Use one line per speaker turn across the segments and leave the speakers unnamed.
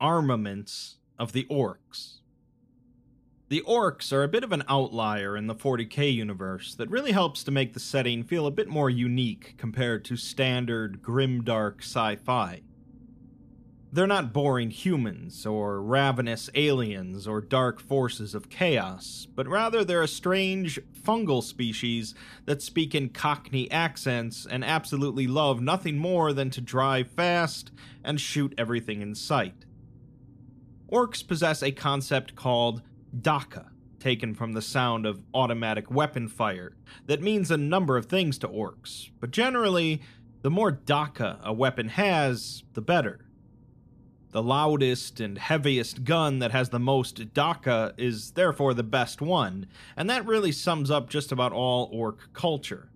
armaments of the orcs. The orcs are a bit of an outlier in the 40k universe that really helps to make the setting feel a bit more unique compared to standard grimdark sci fi. They're not boring humans, or ravenous aliens, or dark forces of chaos, but rather they're a strange, fungal species that speak in cockney accents and absolutely love nothing more than to drive fast and shoot everything in sight. Orcs possess a concept called Dakka, taken from the sound of automatic weapon fire, that means a number of things to orcs, but generally, the more Dakka a weapon has, the better. The loudest and heaviest gun that has the most Dakka is therefore the best one, and that really sums up just about all orc culture.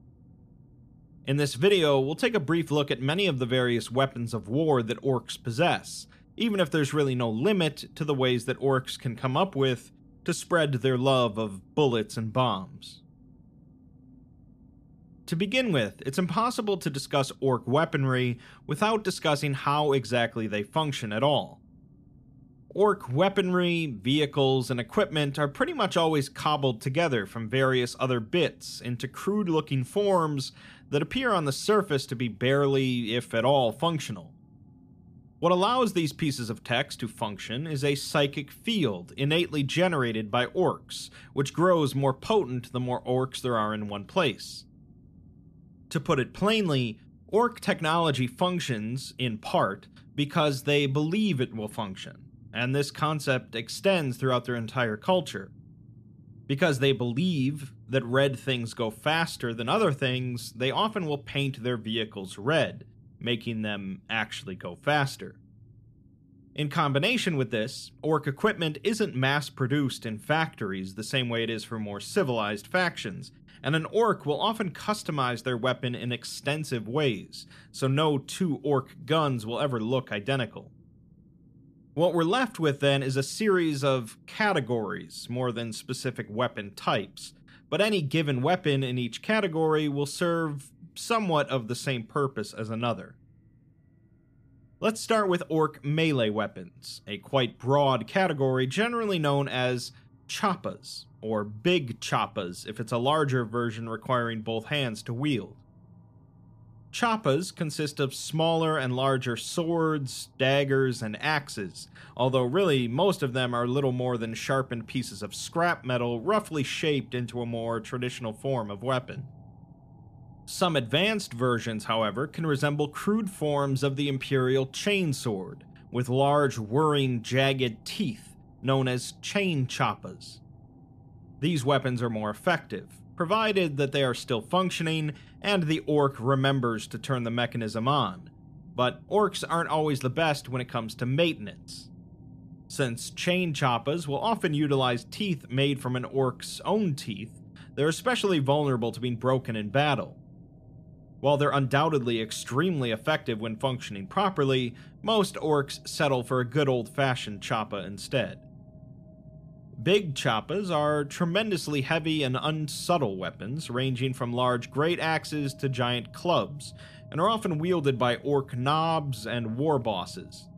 In this video, we'll take a brief look at many of the various weapons of war that orcs possess, even if there's really no limit to the ways that orcs can come up with to spread their love of bullets and bombs. To begin with, it's impossible to discuss orc weaponry without discussing how exactly they function at all. Orc weaponry, vehicles, and equipment are pretty much always cobbled together from various other bits into crude looking forms that appear on the surface to be barely, if at all, functional. What allows these pieces of text to function is a psychic field innately generated by orcs, which grows more potent the more orcs there are in one place. To put it plainly, orc technology functions, in part, because they believe it will function, and this concept extends throughout their entire culture. Because they believe that red things go faster than other things, they often will paint their vehicles red, making them actually go faster. In combination with this, orc equipment isn't mass produced in factories the same way it is for more civilized factions, and an orc will often customize their weapon in extensive ways, so no two orc guns will ever look identical. What we're left with then is a series of categories more than specific weapon types, but any given weapon in each category will serve somewhat of the same purpose as another. Let's start with orc melee weapons, a quite broad category generally known as choppas, or big choppas if it's a larger version requiring both hands to wield. Choppas consist of smaller and larger swords, daggers, and axes, although really most of them are little more than sharpened pieces of scrap metal roughly shaped into a more traditional form of weapon. Some advanced versions, however, can resemble crude forms of the Imperial chainsword, with large, whirring, jagged teeth, known as chain choppas. These weapons are more effective, provided that they are still functioning and the orc remembers to turn the mechanism on. But orcs aren't always the best when it comes to maintenance. Since chain choppas will often utilize teeth made from an orc's own teeth, they're especially vulnerable to being broken in battle. While they're undoubtedly extremely effective when functioning properly, most orcs settle for a good old fashioned choppa instead. Big choppas are tremendously heavy and unsubtle weapons, ranging from large great axes to giant clubs, and are often wielded by orc knobs and war bosses.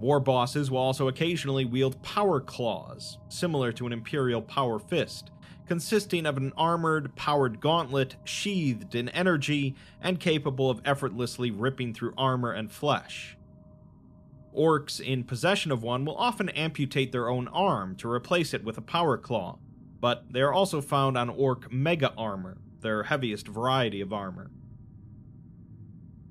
War bosses will also occasionally wield power claws, similar to an imperial power fist, consisting of an armored, powered gauntlet sheathed in energy and capable of effortlessly ripping through armor and flesh. Orcs in possession of one will often amputate their own arm to replace it with a power claw, but they are also found on Orc Mega Armor, their heaviest variety of armor.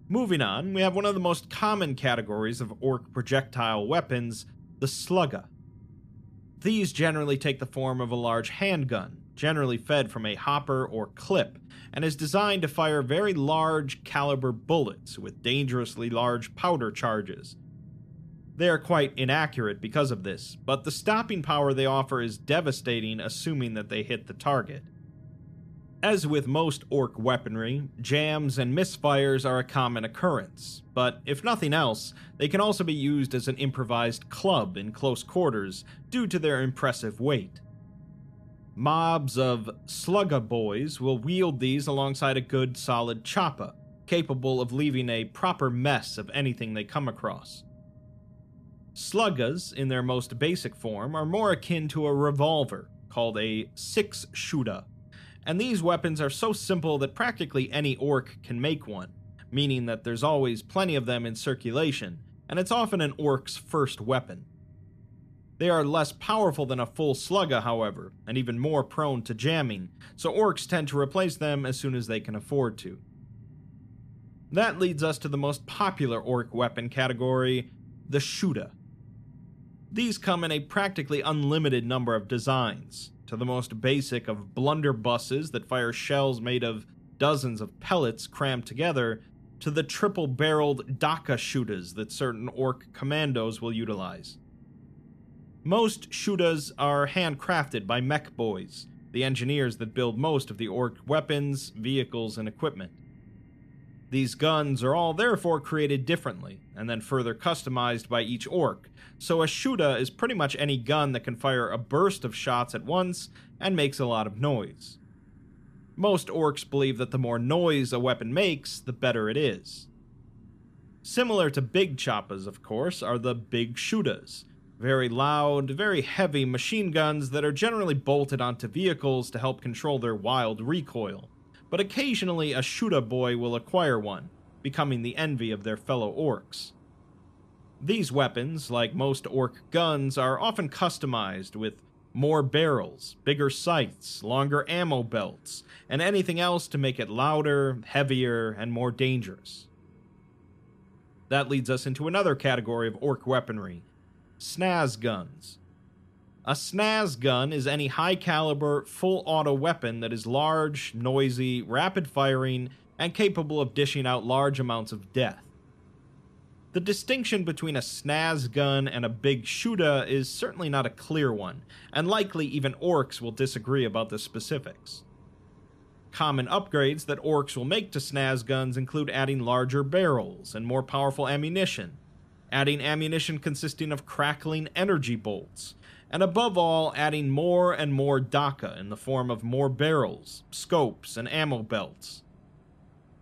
Moving on, we have one of the most common categories of Orc projectile weapons, the Slugga. These generally take the form of a large handgun, generally fed from a hopper or clip, and is designed to fire very large caliber bullets with dangerously large powder charges they are quite inaccurate because of this, but the stopping power they offer is devastating assuming that they hit the target. As with most orc weaponry, jams and misfires are a common occurrence, but if nothing else, they can also be used as an improvised club in close quarters due to their impressive weight. Mobs of slugga boys will wield these alongside a good solid choppa, capable of leaving a proper mess of anything they come across. Sluggas, in their most basic form, are more akin to a revolver, called a six shooter, and these weapons are so simple that practically any orc can make one, meaning that there's always plenty of them in circulation, and it's often an orc's first weapon. They are less powerful than a full slugga, however, and even more prone to jamming, so orcs tend to replace them as soon as they can afford to. That leads us to the most popular orc weapon category the Shoota. These come in a practically unlimited number of designs, to the most basic of blunderbusses that fire shells made of dozens of pellets crammed together, to the triple barreled Dakka shooters that certain orc commandos will utilize. Most shooters are handcrafted by mech boys, the engineers that build most of the orc weapons, vehicles, and equipment. These guns are all therefore created differently, and then further customized by each orc, so a Shoota is pretty much any gun that can fire a burst of shots at once and makes a lot of noise. Most orcs believe that the more noise a weapon makes, the better it is. Similar to big choppas, of course, are the big Shootas, very loud, very heavy machine guns that are generally bolted onto vehicles to help control their wild recoil. But occasionally a Shoota boy will acquire one, becoming the envy of their fellow orcs. These weapons, like most orc guns, are often customized with more barrels, bigger sights, longer ammo belts, and anything else to make it louder, heavier, and more dangerous. That leads us into another category of orc weaponry snaz guns. A snaz gun is any high caliber, full auto weapon that is large, noisy, rapid firing, and capable of dishing out large amounts of death. The distinction between a snaz gun and a big shooter is certainly not a clear one, and likely even orcs will disagree about the specifics. Common upgrades that orcs will make to snaz guns include adding larger barrels and more powerful ammunition, adding ammunition consisting of crackling energy bolts, and above all, adding more and more Dakka in the form of more barrels, scopes, and ammo belts.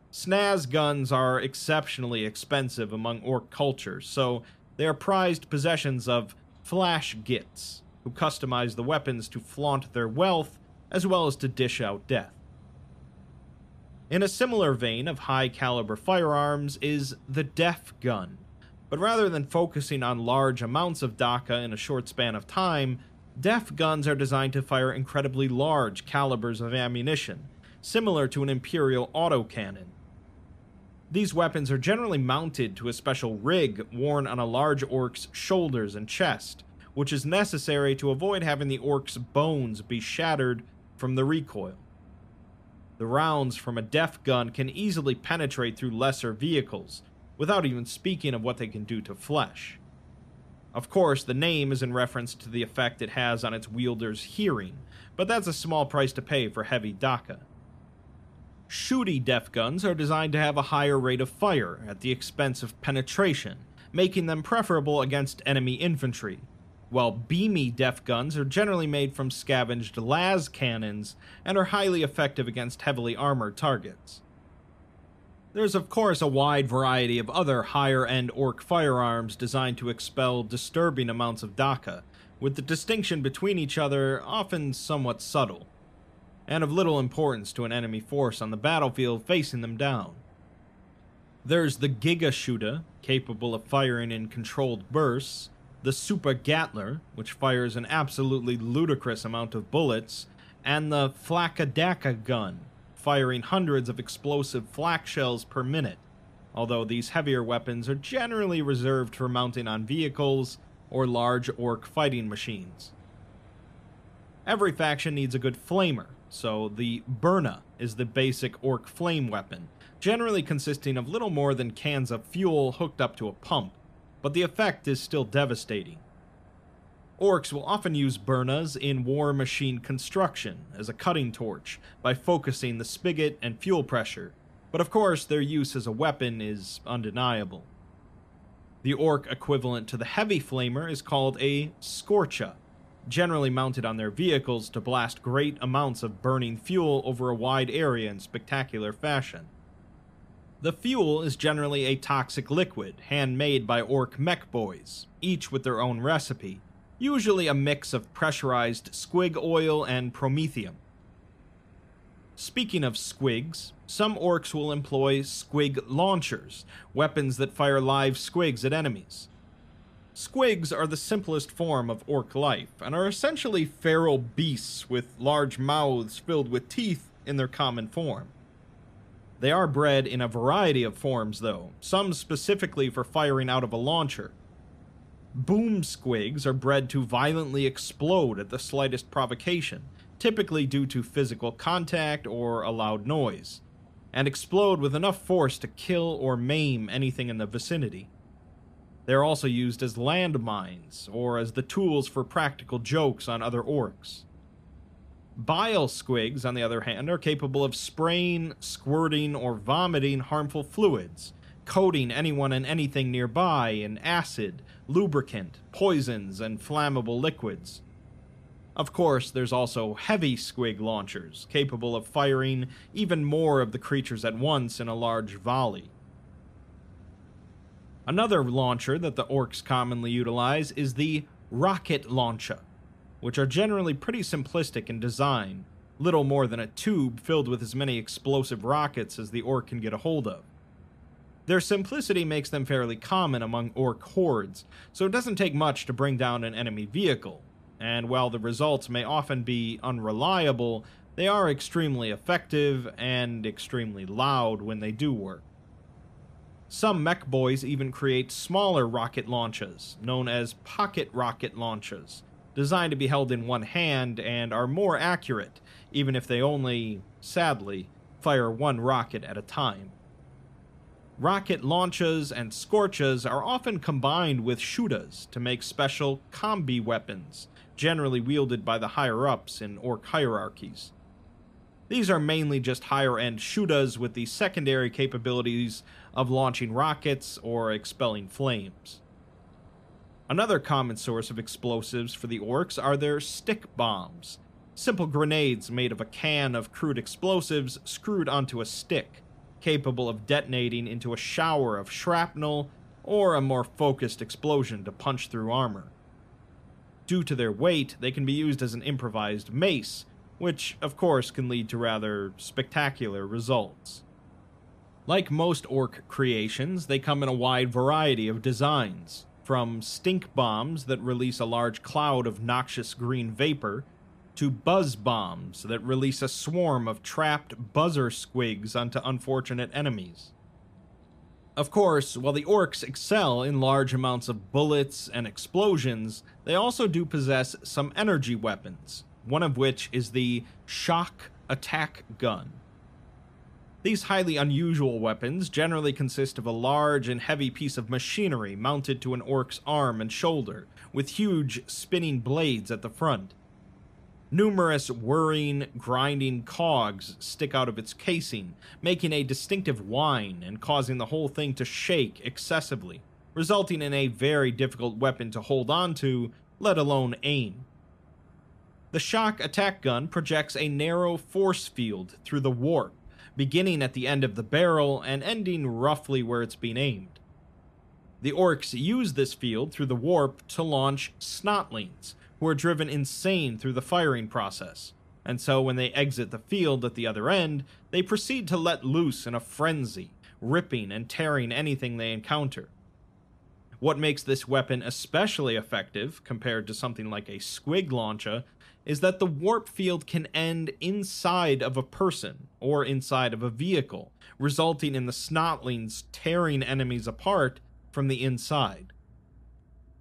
Snaz guns are exceptionally expensive among orc cultures, so they are prized possessions of flash gits, who customize the weapons to flaunt their wealth as well as to dish out death. In a similar vein of high caliber firearms is the Deff gun, but rather than focusing on large amounts of Dakka in a short span of time, Deff guns are designed to fire incredibly large calibers of ammunition, similar to an Imperial autocannon. These weapons are generally mounted to a special rig worn on a large orc's shoulders and chest, which is necessary to avoid having the orc's bones be shattered from the recoil. The rounds from a deff gun can easily penetrate through lesser vehicles, without even speaking of what they can do to flesh. Of course, the name is in reference to the effect it has on its wielder's hearing, but that's a small price to pay for heavy Dakka. Shooty deff guns are designed to have a higher rate of fire at the expense of penetration, making them preferable against enemy infantry, while beamy deff guns are generally made from scavenged lascannons and are highly effective against heavily armored targets. There's, of course, a wide variety of other higher end orc firearms designed to expel disturbing amounts of Dakka, with the distinction between each other often somewhat subtle and of little importance to an enemy force on the battlefield facing them down. There's the Giga Shooter, capable of firing in controlled bursts, the Super Gatler, which fires an absolutely ludicrous amount of bullets, and the Flakadaka gun, firing hundreds of explosive flak shells per minute, although these heavier weapons are generally reserved for mounting on vehicles or large orc fighting machines. Every faction needs a good flamer, so the Burna is the basic orc flame weapon, generally consisting of little more than cans of fuel hooked up to a pump, but the effect is still devastating. Orcs will often use burnas in war machine construction as a cutting torch by focusing the spigot and fuel pressure, but of course their use as a weapon is undeniable. The orc equivalent to the heavy flamer is called a scorcha, generally mounted on their vehicles to blast great amounts of burning fuel over a wide area in spectacular fashion. The fuel is generally a toxic liquid, handmade by orc mech boys, each with their own recipe, usually a mix of pressurized squig oil and promethium. Speaking of squigs, some orcs will employ squig launchers, weapons that fire live squigs at enemies. Squigs are the simplest form of orc life and are essentially feral beasts with large mouths filled with teeth in their common form. They are bred in a variety of forms, though, some specifically for firing out of a launcher. Boom squigs are bred to violently explode at the slightest provocation, typically due to physical contact or a loud noise, and explode with enough force to kill or maim anything in the vicinity. They are also used as landmines, or as the tools for practical jokes on other orcs. Bile squigs, on the other hand, are capable of spraying, squirting, or vomiting harmful fluids, coating anyone and anything nearby in acid, lubricant, poisons, and flammable liquids. Of course, there's also heavy squig launchers, capable of firing even more of the creatures at once in a large volley. Another launcher that the orcs commonly utilize is the rocket launcher, which are generally pretty simplistic in design, little more than a tube filled with as many explosive rockets as the orc can get a hold of. Their simplicity makes them fairly common among orc hordes, so it doesn't take much to bring down an enemy vehicle, and while the results may often be unreliable, they are extremely effective and extremely loud when they do work. Some mech boys even create smaller rocket launches, known as pocket rocket launches, designed to be held in one hand and are more accurate, even if they only, sadly, fire one rocket at a time. Rocket launches and scorches are often combined with shootas to make special combi weapons, generally wielded by the higher ups in orc hierarchies. These are mainly just higher end shootas with the secondary capabilities of launching rockets or expelling flames. Another common source of explosives for the orcs are their stick bombs, simple grenades made of a can of crude explosives screwed onto a stick, capable of detonating into a shower of shrapnel or a more focused explosion to punch through armor. Due to their weight, they can be used as an improvised mace, which, of course, can lead to rather spectacular results. Like most orc creations, they come in a wide variety of designs, from stink bombs that release a large cloud of noxious green vapor, to buzz bombs that release a swarm of trapped buzzer squigs onto unfortunate enemies. Of course, while the orcs excel in large amounts of bullets and explosions, they also do possess some energy weapons, one of which is the shock attack gun. These highly unusual weapons generally consist of a large and heavy piece of machinery mounted to an orc's arm and shoulder, with huge spinning blades at the front. Numerous whirring, grinding cogs stick out of its casing, making a distinctive whine and causing the whole thing to shake excessively, resulting in a very difficult weapon to hold on to, let alone aim. The shock attack gun projects a narrow force field through the warp, beginning at the end of the barrel and ending roughly where it's being aimed. The orcs use this field through the warp to launch snotlings, who are driven insane through the firing process, and so when they exit the field at the other end, they proceed to let loose in a frenzy, ripping and tearing anything they encounter. What makes this weapon especially effective compared to something like a squig launcher is that the warp field can end inside of a person or inside of a vehicle, resulting in the snotlings tearing enemies apart from the inside.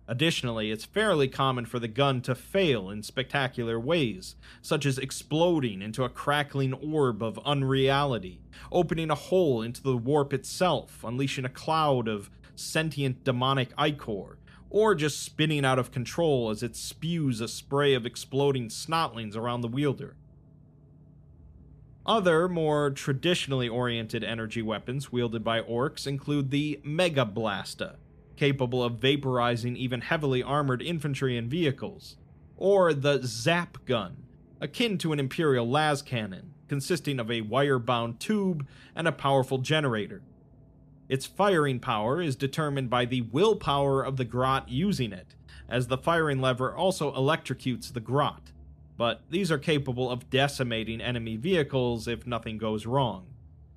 Additionally, it's fairly common for the gun to fail in spectacular ways, such as exploding into a crackling orb of unreality, opening a hole into the warp itself, unleashing a cloud of sentient demonic ichor, or just spinning out of control as it spews a spray of exploding snotlings around the wielder. Other, more traditionally oriented energy weapons wielded by orcs include the Mega Blasta, capable of vaporizing even heavily armored infantry and vehicles, or the Zap Gun, akin to an Imperial lascannon, consisting of a wire bound tube and a powerful generator, Its firing power is determined by the willpower of the grot using it, as the firing lever also electrocutes the grot, but these are capable of decimating enemy vehicles if nothing goes wrong.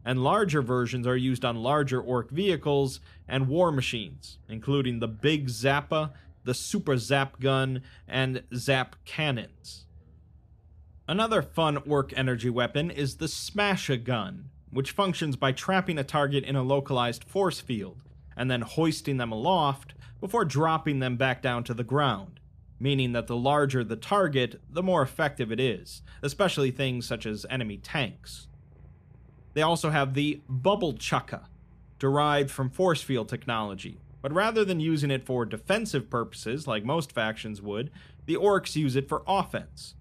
And larger versions are used on larger orc vehicles and war machines, including the Big Zappa, the Super Zap Gun, and Zap Cannons. Another fun orc energy weapon is the Smasha Gun, which functions by trapping a target in a localized force field, and then hoisting them aloft before dropping them back down to the ground, meaning that the larger the target, the more effective it is, especially things such as enemy tanks. They also have the Bubble Chukka, derived from force field technology, but rather than using it for defensive purposes like most factions would, the orcs use it for offense.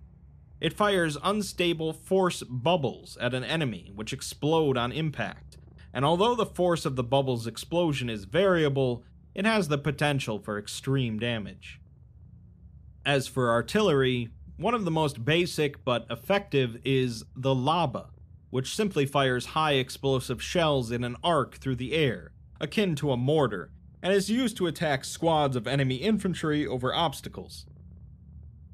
It fires unstable force bubbles at an enemy, which explode on impact, and although the force of the bubble's explosion is variable, it has the potential for extreme damage. As for artillery, one of the most basic but effective is the Lobba, which simply fires high explosive shells in an arc through the air, akin to a mortar, and is used to attack squads of enemy infantry over obstacles.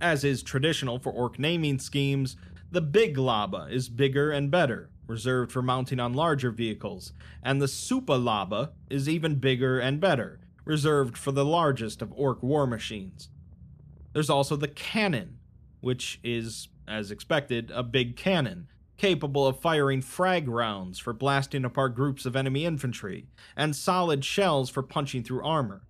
As is traditional for orc naming schemes, the Big Lobba is bigger and better, reserved for mounting on larger vehicles, and the Supa Lobba is even bigger and better, reserved for the largest of orc war machines. There's also the cannon, which is, as expected, a big cannon, capable of firing frag rounds for blasting apart groups of enemy infantry, and solid shells for punching through armor.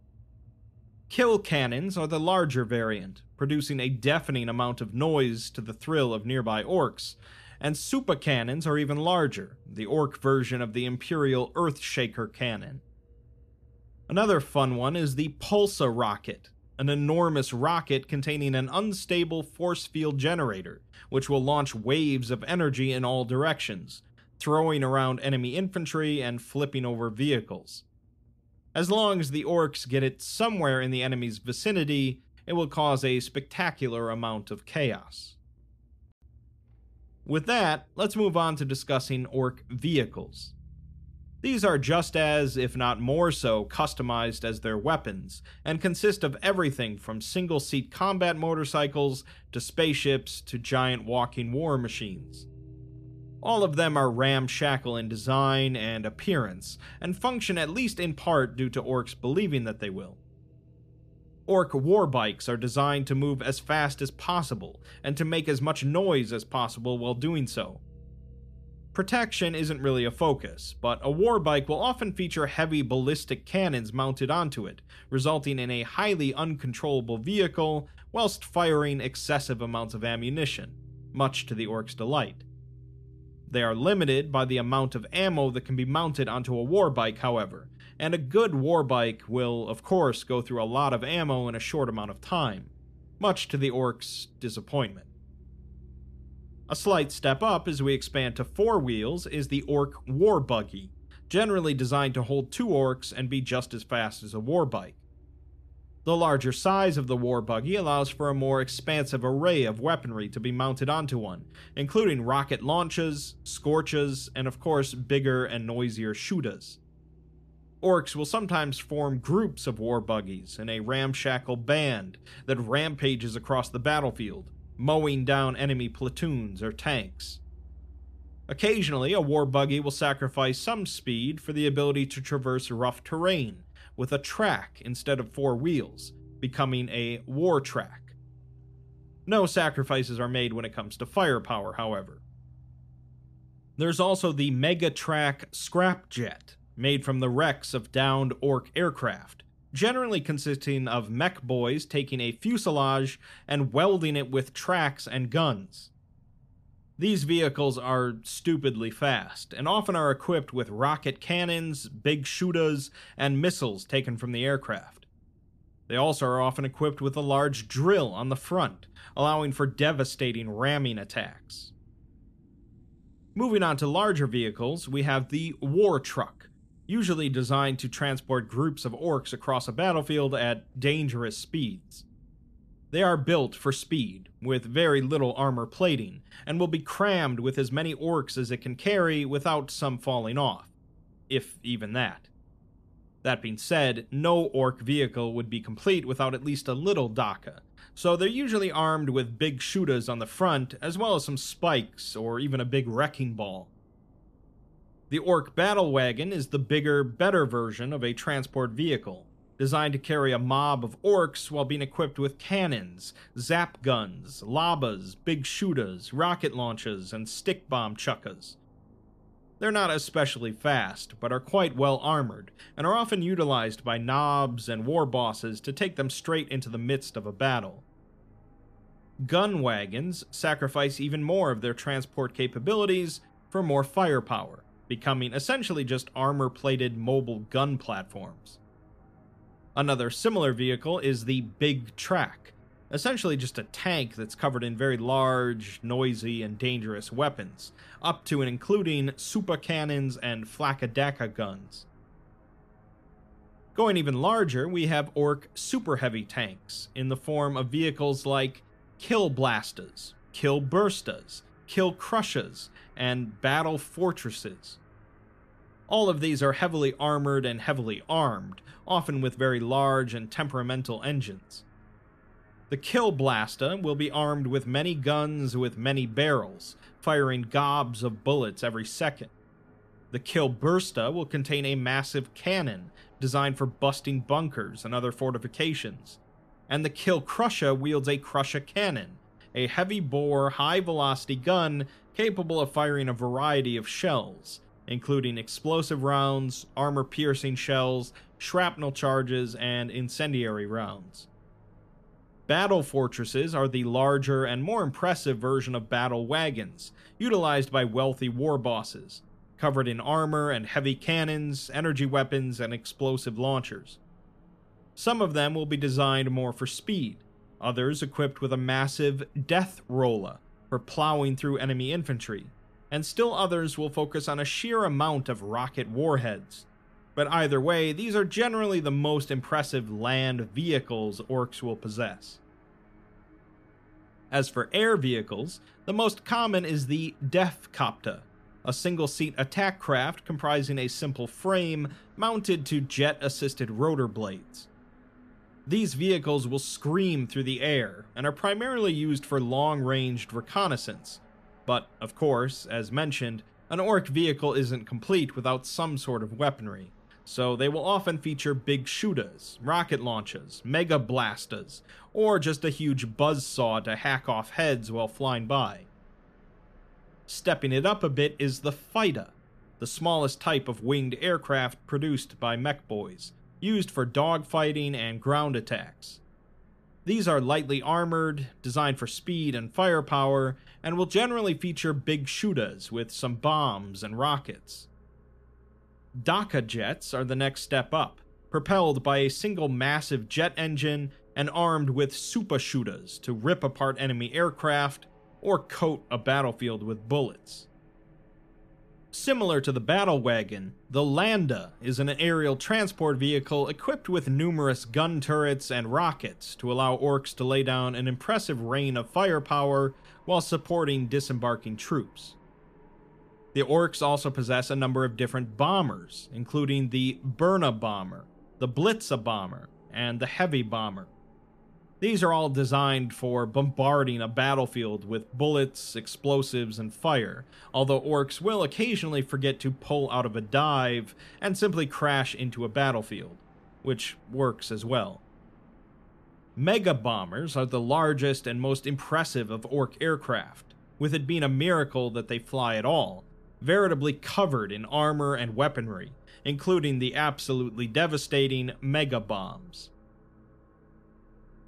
Kill cannons are the larger variant, producing a deafening amount of noise to the thrill of nearby orcs, and Supa cannons are even larger, the orc version of the Imperial Earthshaker cannon. Another fun one is the Pulsa rocket, an enormous rocket containing an unstable force field generator, which will launch waves of energy in all directions, throwing around enemy infantry and flipping over vehicles. As long as the orcs get it somewhere in the enemy's vicinity, it will cause a spectacular amount of chaos. With that, let's move on to discussing orc vehicles. These are just as, if not more so, customized as their weapons, and consist of everything from single seat combat motorcycles to spaceships to giant walking war machines. All of them are ramshackle in design and appearance, and function at least in part due to orcs believing that they will. Orc war bikes are designed to move as fast as possible and to make as much noise as possible while doing so, Protection isn't really a focus, but a war bike will often feature heavy ballistic cannons mounted onto it, resulting in a highly uncontrollable vehicle whilst firing excessive amounts of ammunition, much to the orc's delight. They are limited by the amount of ammo that can be mounted onto a war bike, however, and a good war bike will, of course, go through a lot of ammo in a short amount of time, much to the orc's disappointment. A slight step up as we expand to four wheels is the Orc War Buggy, generally designed to hold two orcs and be just as fast as a war bike. The larger size of the war buggy allows for a more expansive array of weaponry to be mounted onto one, including rocket launches, scorches, and of course bigger and noisier shootas. Orcs will sometimes form groups of war buggies in a ramshackle band that rampages across the battlefield, mowing down enemy platoons or tanks. Occasionally, a war buggy will sacrifice some speed for the ability to traverse rough terrain with a track instead of four wheels, becoming a war track. No sacrifices are made when it comes to firepower, however. There's also the Megatrack Scrapjet, made from the wrecks of downed orc aircraft, generally consisting of mech boys taking a fuselage and welding it with tracks and guns. These vehicles are stupidly fast, and often are equipped with rocket cannons, big shootas, and missiles taken from the aircraft. They also are often equipped with a large drill on the front, allowing for devastating ramming attacks. Moving on to larger vehicles, we have the War Truck, usually designed to transport groups of orcs across a battlefield at dangerous speeds. They are built for speed, with very little armor plating, and will be crammed with as many orcs as it can carry without some falling off, if even that. That being said, no orc vehicle would be complete without at least a little Dakka, so they're usually armed with big shooters on the front, as well as some spikes or even a big wrecking ball. The Orc Battle Wagon is the bigger, better version of a transport vehicle, designed to carry a mob of orcs while being equipped with cannons, zap guns, lobbas, big shooters, rocket launchers, and stick bomb chukkas. They're not especially fast, but are quite well armored, and are often utilized by knobs and war bosses to take them straight into the midst of a battle. Gun wagons sacrifice even more of their transport capabilities for more firepower, becoming essentially just armor plated mobile gun platforms. Another similar vehicle is the Big Track, essentially just a tank that's covered in very large, noisy, and dangerous weapons, up to and including super cannons and flakadaka guns. Going even larger, we have Orc super heavy tanks in the form of vehicles like Kill Blastas, Kill Burstas, Kill Crushas, and Battle Fortresses. All of these are heavily armored and heavily armed, often with very large and temperamental engines. The Kill Blasta will be armed with many guns with many barrels, firing gobs of bullets every second. The Kill Bursta will contain a massive cannon designed for busting bunkers and other fortifications. And the Kill Crusher wields a Crusher cannon, a heavy bore, high velocity gun capable of firing a variety of shells, including explosive rounds, armor piercing shells, shrapnel charges, and incendiary rounds. Battle fortresses are the larger and more impressive version of battle wagons, utilized by wealthy war bosses, covered in armor and heavy cannons, energy weapons, and explosive launchers. Some of them will be designed more for speed, others equipped with a massive death roller for plowing through enemy infantry, and still others will focus on a sheer amount of rocket warheads. But either way, these are generally the most impressive land vehicles orcs will possess. As for air vehicles, the most common is the Deffkopta, a single seat attack craft comprising a simple frame mounted to jet assisted rotor blades. These vehicles will scream through the air and are primarily used for long ranged reconnaissance, but, of course, as mentioned, an orc vehicle isn't complete without some sort of weaponry, so they will often feature big shooters, rocket launchers, mega blasters, or just a huge buzz saw to hack off heads while flying by. Stepping it up a bit is the Fighter, the smallest type of winged aircraft produced by Mech Boys, used for dogfighting and ground attacks. These are lightly armored, designed for speed and firepower, and will generally feature big shooters with some bombs and rockets. Dakka jets are the next step up, propelled by a single massive jet engine and armed with super shooters to rip apart enemy aircraft or coat a battlefield with bullets. Similar to the battle wagon, the Landa is an aerial transport vehicle equipped with numerous gun turrets and rockets to allow orcs to lay down an impressive rain of firepower while supporting disembarking troops. The orcs also possess a number of different bombers, including the Burna bomber, the Blitza bomber, and the Heavy bomber. These are all designed for bombarding a battlefield with bullets, explosives, and fire, although orcs will occasionally forget to pull out of a dive and simply crash into a battlefield, which works as well. Mega bombers are the largest and most impressive of orc aircraft, with it being a miracle that they fly at all, veritably covered in armor and weaponry, including the absolutely devastating mega bombs.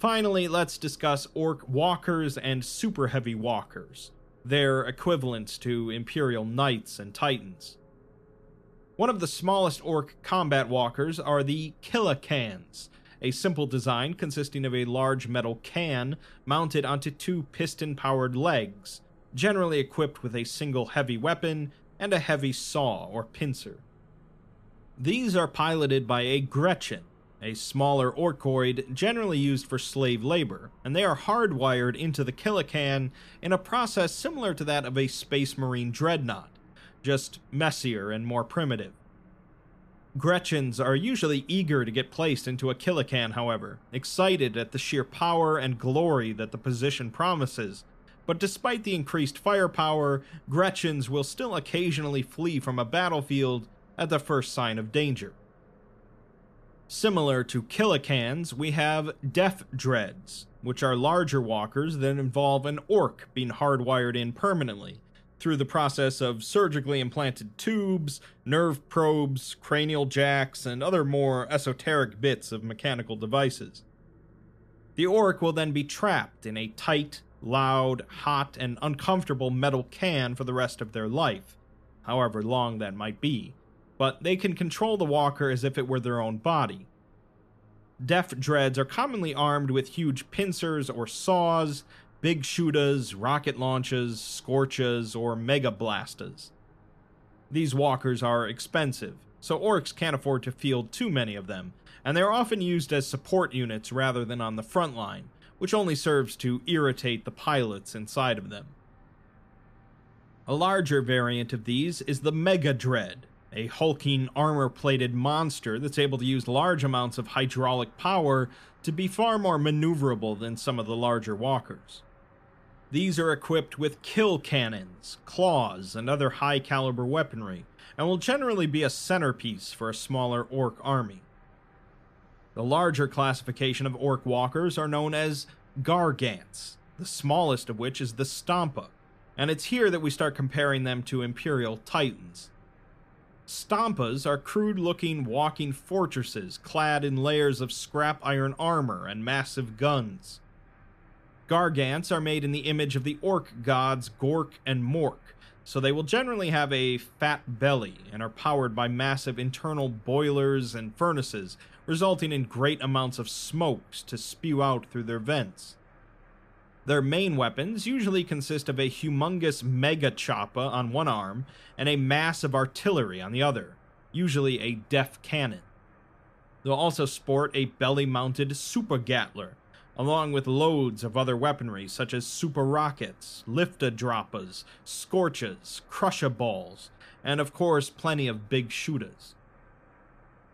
Finally, let's discuss orc walkers and super heavy walkers, their equivalents to Imperial Knights and Titans. One of the smallest orc combat walkers are the Killa Kans, a simple design consisting of a large metal can mounted onto two piston powered legs, generally equipped with a single heavy weapon and a heavy saw or pincer. These are piloted by a Gretchin, a smaller orcoid generally used for slave labor, and they are hardwired into the Killa Kan in a process similar to that of a Space Marine dreadnought, just messier and more primitive. Gretchins are usually eager to get placed into a Killa Kan, however, excited at the sheer power and glory that the position promises. But despite the increased firepower, Gretchins will still occasionally flee from a battlefield at the first sign of danger. Similar to Killa Kans, we have Death Dreads, which are larger walkers that involve an orc being hardwired in permanently through the process of surgically implanted tubes, nerve probes, cranial jacks, and other more esoteric bits of mechanical devices. The orc will then be trapped in a tight, loud, hot, and uncomfortable metal can for the rest of their life, however long that might be, but they can control the walker as if it were their own body. Death Dreads are commonly armed with huge pincers or saws big shootas, rocket launches, scorches, or mega blastas. These walkers are expensive, so orcs can't afford to field too many of them, and they're often used as support units rather than on the front line, which only serves to irritate the pilots inside of them. A larger variant of these is the Mega Dread, a hulking armor plated monster that's able to use large amounts of hydraulic power to be far more maneuverable than some of the larger walkers. These are equipped with kill cannons, claws, and other high caliber weaponry, and will generally be a centerpiece for a smaller orc army. The larger classification of orc walkers are known as gargants, the smallest of which is the Stompa, and it's here that we start comparing them to Imperial Titans. Stompas are crude looking walking fortresses clad in layers of scrap iron armor and massive guns. Gargants are made in the image of the orc gods Gork and Mork, so they will generally have a fat belly and are powered by massive internal boilers and furnaces, resulting in great amounts of smokes to spew out through their vents. Their main weapons usually consist of a humongous mega choppa on one arm and a mass of artillery on the other, usually a deff cannon. They'll also sport a belly mounted super gatler, along with loads of other weaponry such as super rockets, lifta droppas, scorches, crusher balls, and of course plenty of big shooters.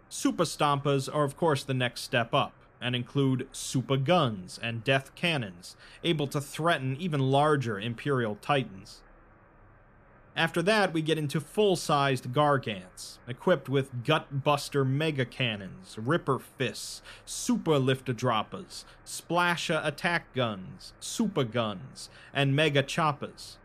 Super Stompas are of course the next step up, and include super guns and death cannons, able to threaten even larger Imperial Titans. After that, we get into full sized Gargants, equipped with Gutbuster Mega Cannons, Ripper Fists, Super Liftadroppas, Splasha Attack Guns, Super Guns, and Mega Choppas.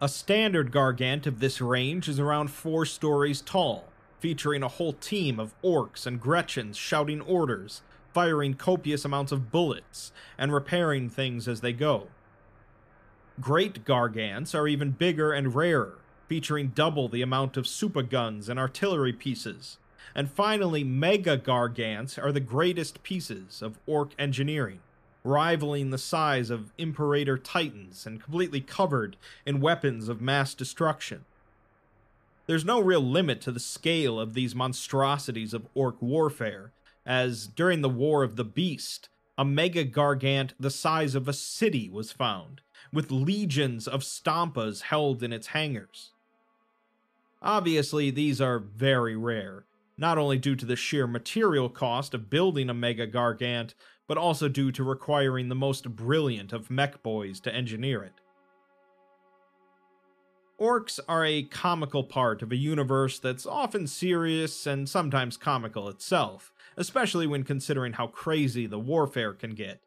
A standard Gargant of this range is around four stories tall, featuring a whole team of orcs and Gretchins shouting orders, firing copious amounts of bullets, and repairing things as they go. Great Gargants are even bigger and rarer, featuring double the amount of super guns and artillery pieces. And finally, Mega Gargants are the greatest pieces of orc engineering, rivaling the size of Imperator Titans and completely covered in weapons of mass destruction. There's no real limit to the scale of these monstrosities of orc warfare, as during the War of the Beast, a Mega Gargant the size of a city was found, with legions of Stompas held in its hangars. Obviously, these are very rare, not only due to the sheer material cost of building a Mega Gargant, but also due to requiring the most brilliant of mech boys to engineer it. Orcs are a comical part of a universe that's often serious and sometimes comical itself, especially when considering how crazy the warfare can get.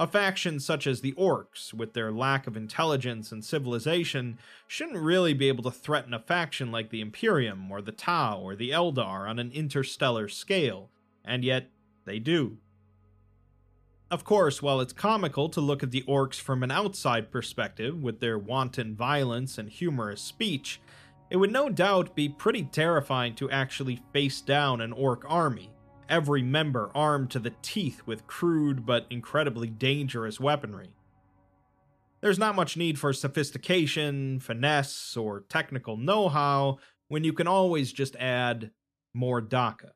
A faction such as the Orcs, with their lack of intelligence and civilization, shouldn't really be able to threaten a faction like the Imperium or the Tau or the Eldar on an interstellar scale, and yet they do. Of course, while it's comical to look at the orcs from an outside perspective with their wanton violence and humorous speech, it would no doubt be pretty terrifying to actually face down an orc army every member armed to the teeth with crude but incredibly dangerous weaponry. There's not much need for sophistication, finesse, or technical know how when you can always just add more Dakka.